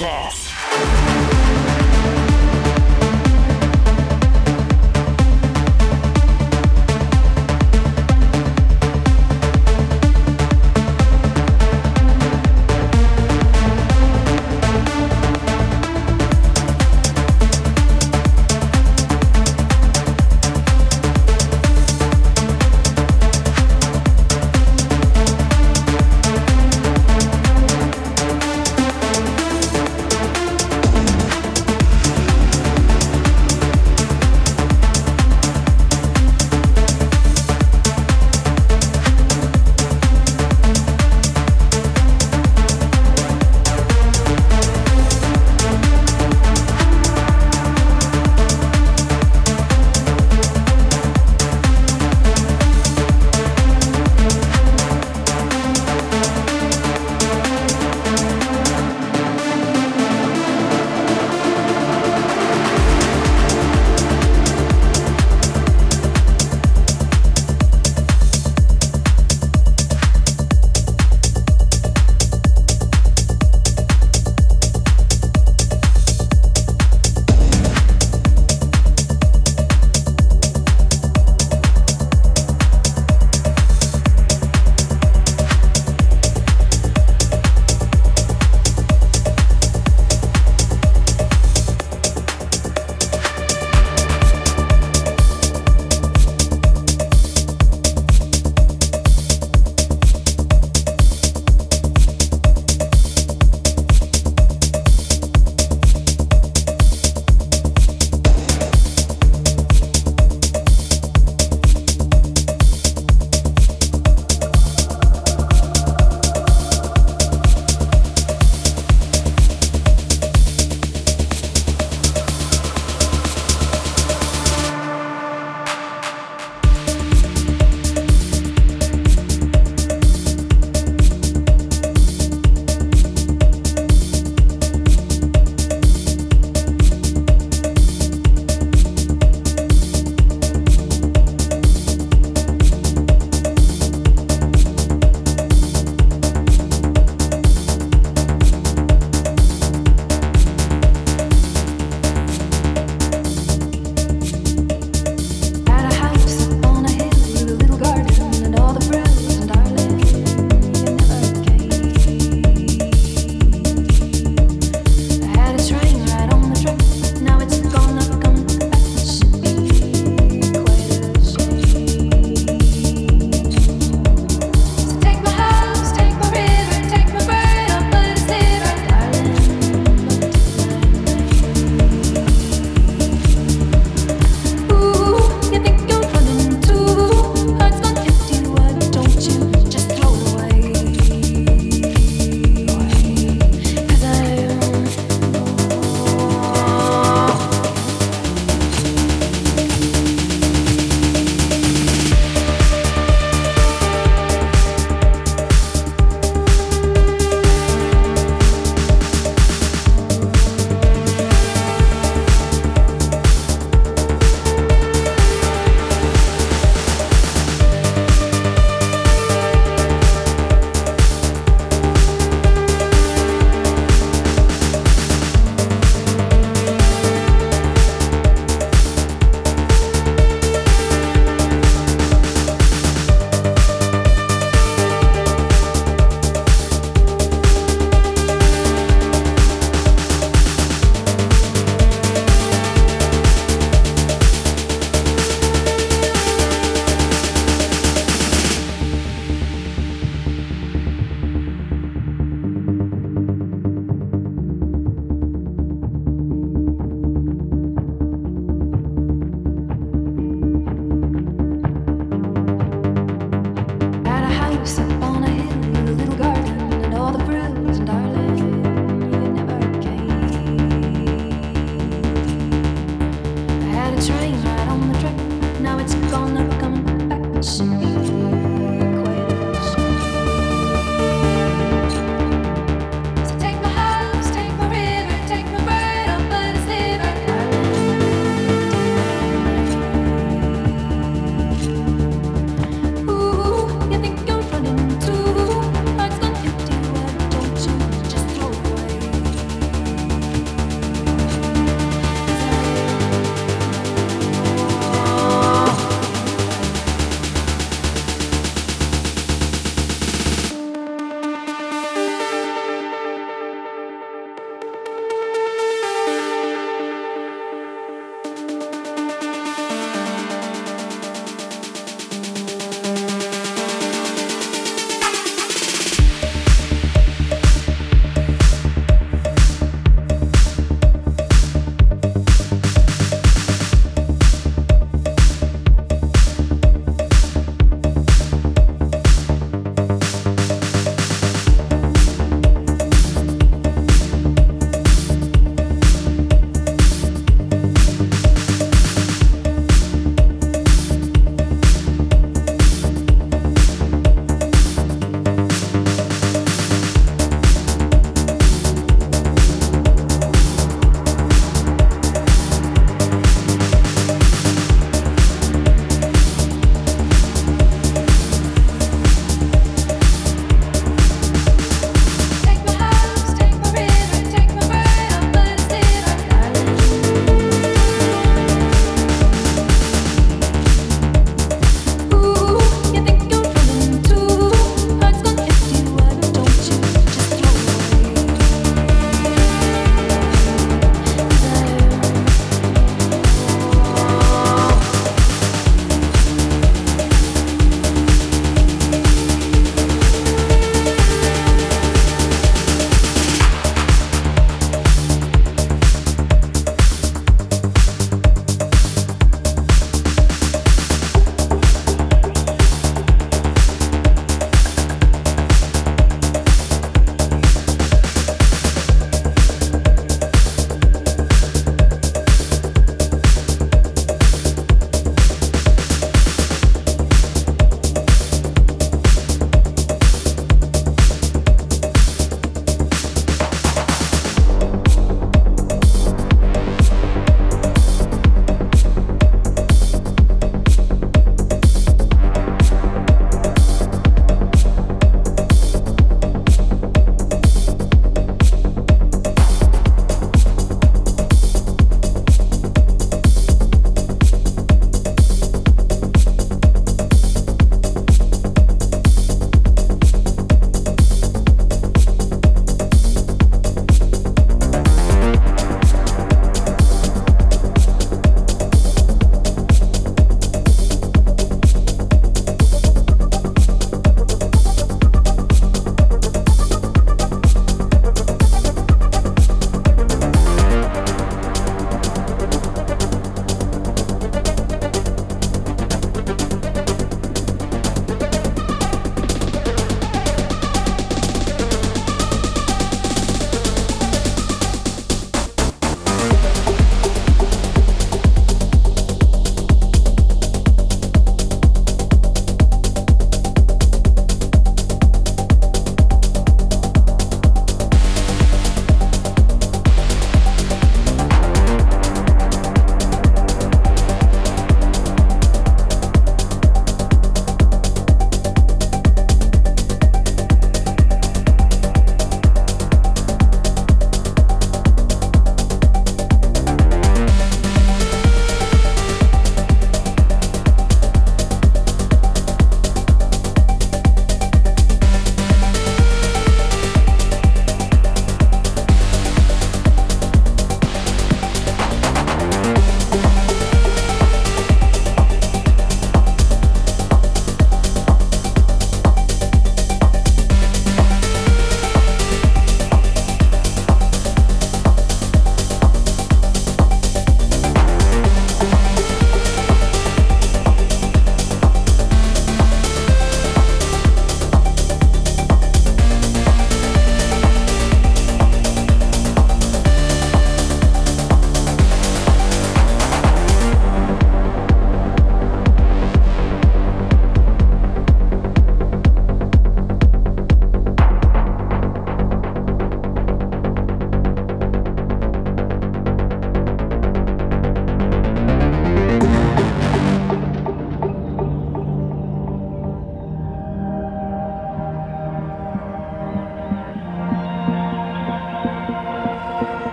Nemesis.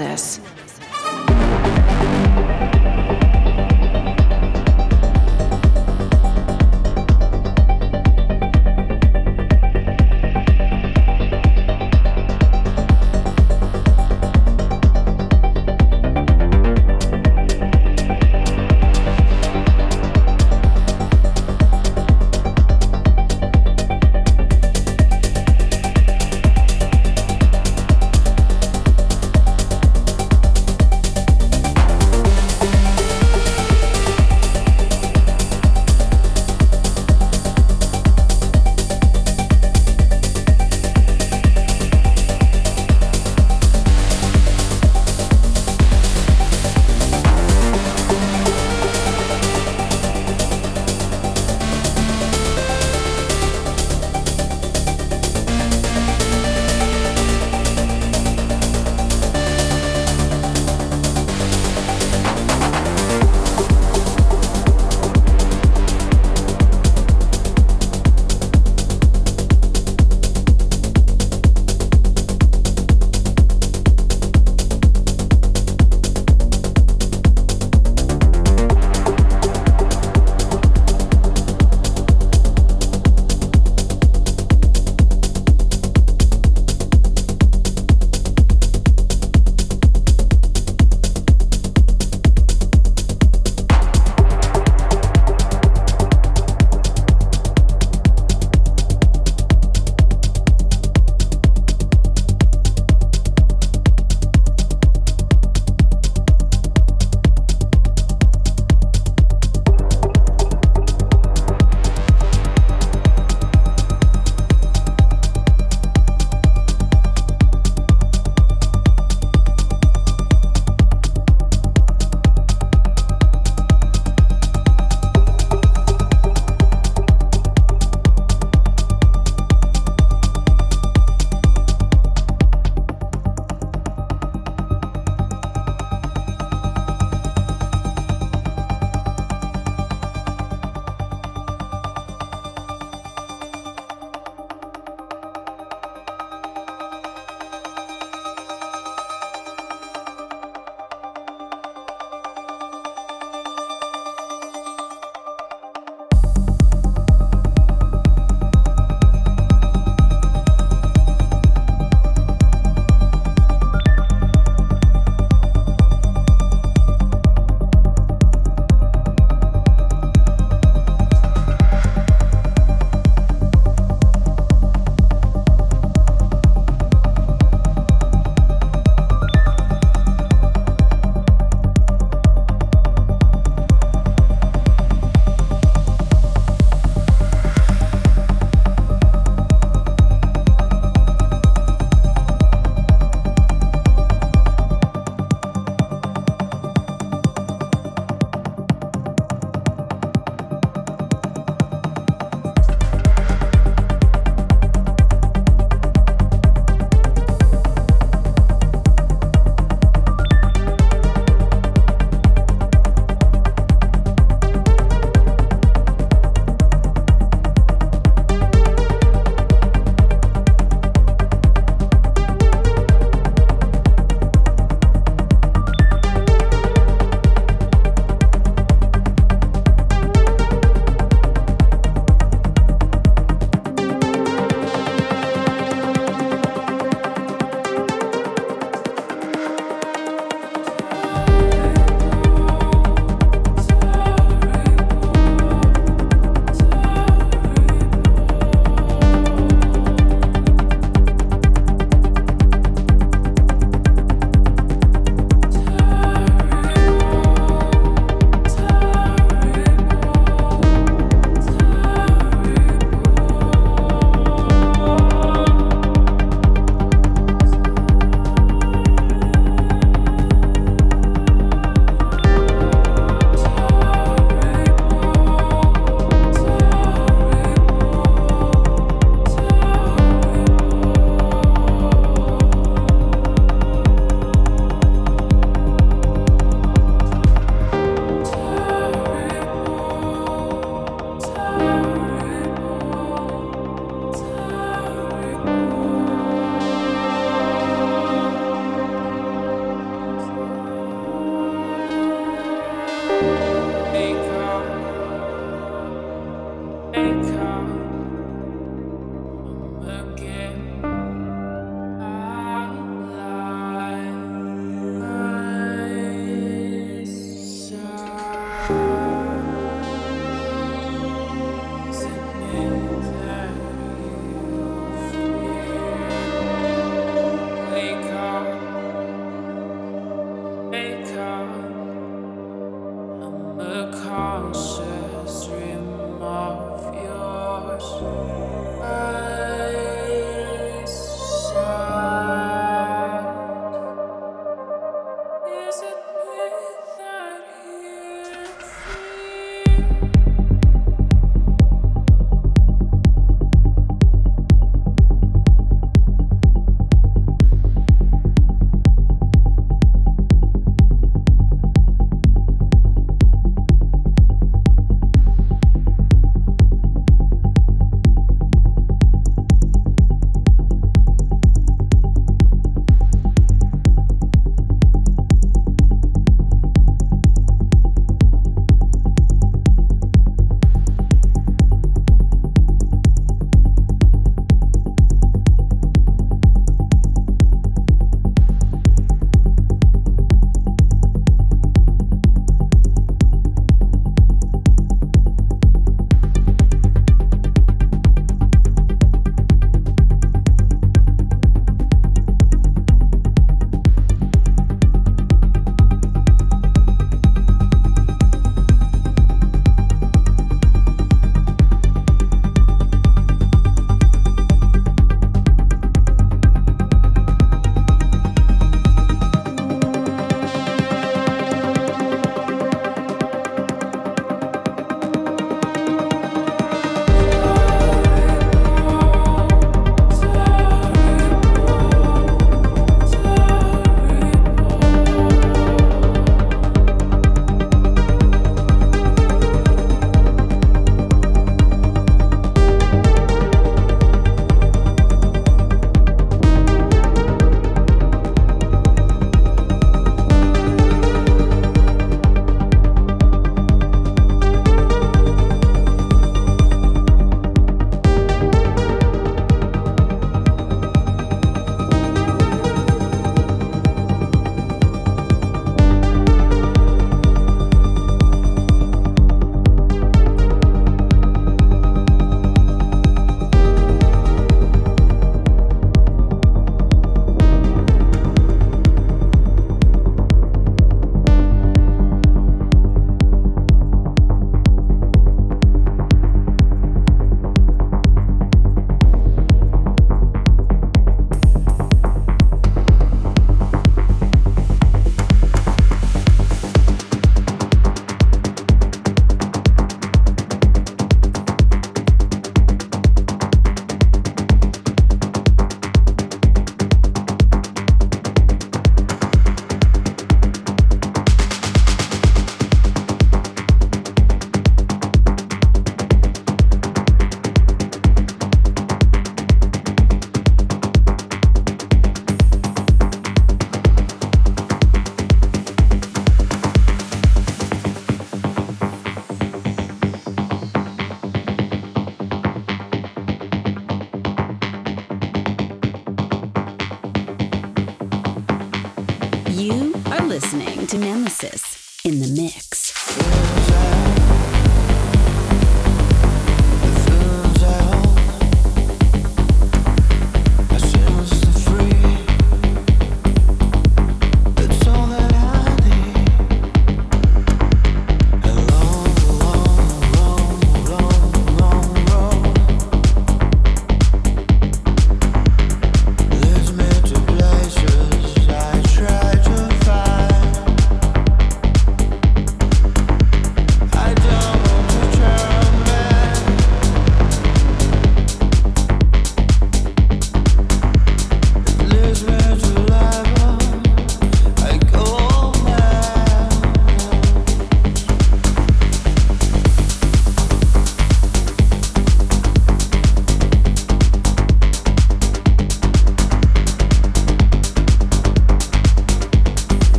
With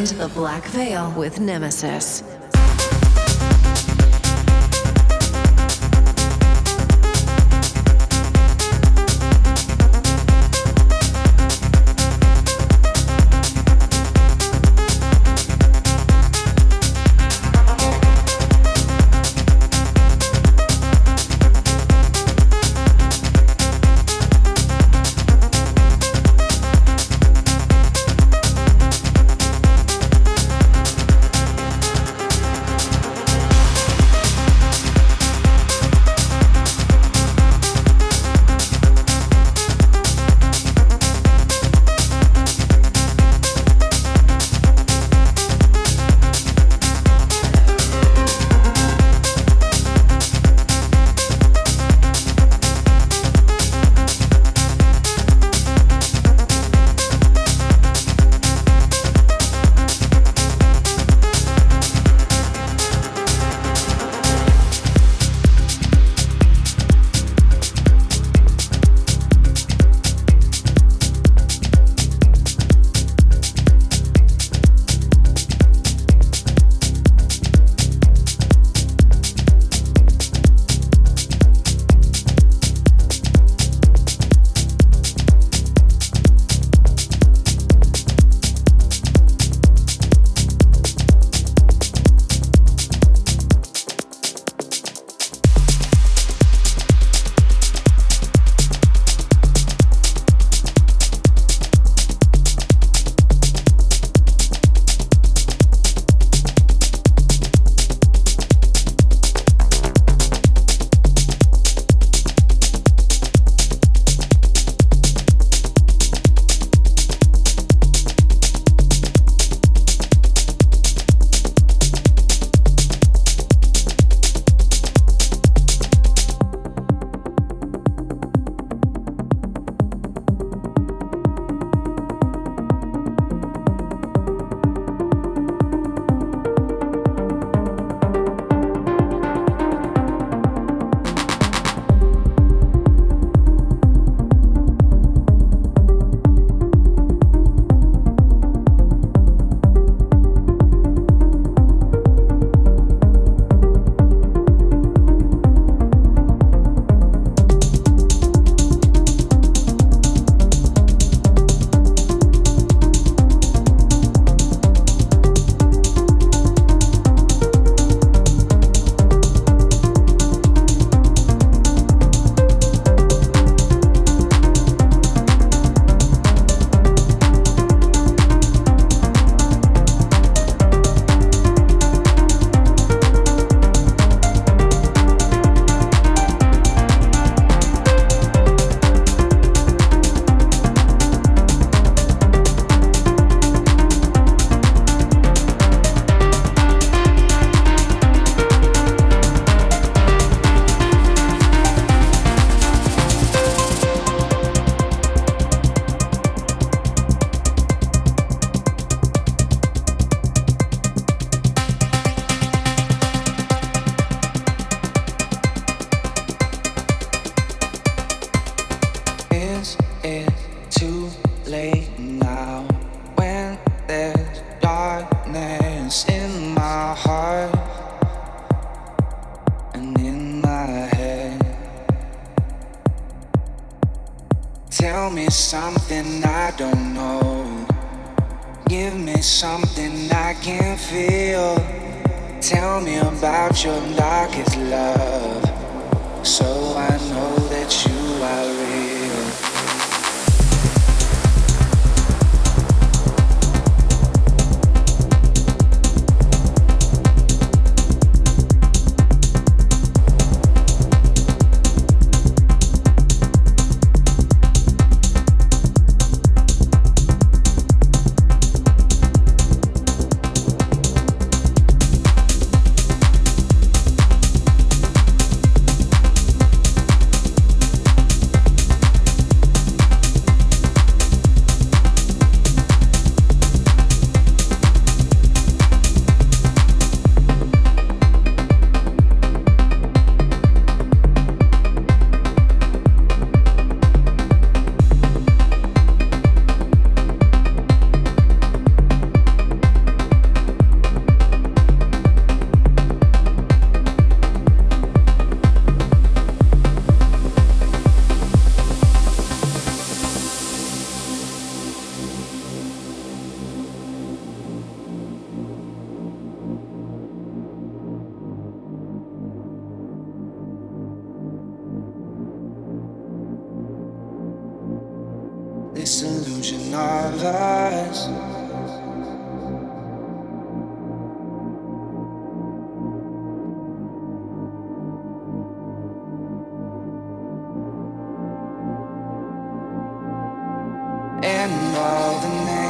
Behind the Black Veil with Nemesis. Tell me something I don't know. Give me something I can feel. Tell me about your darkest love. So I know that you are real. All the names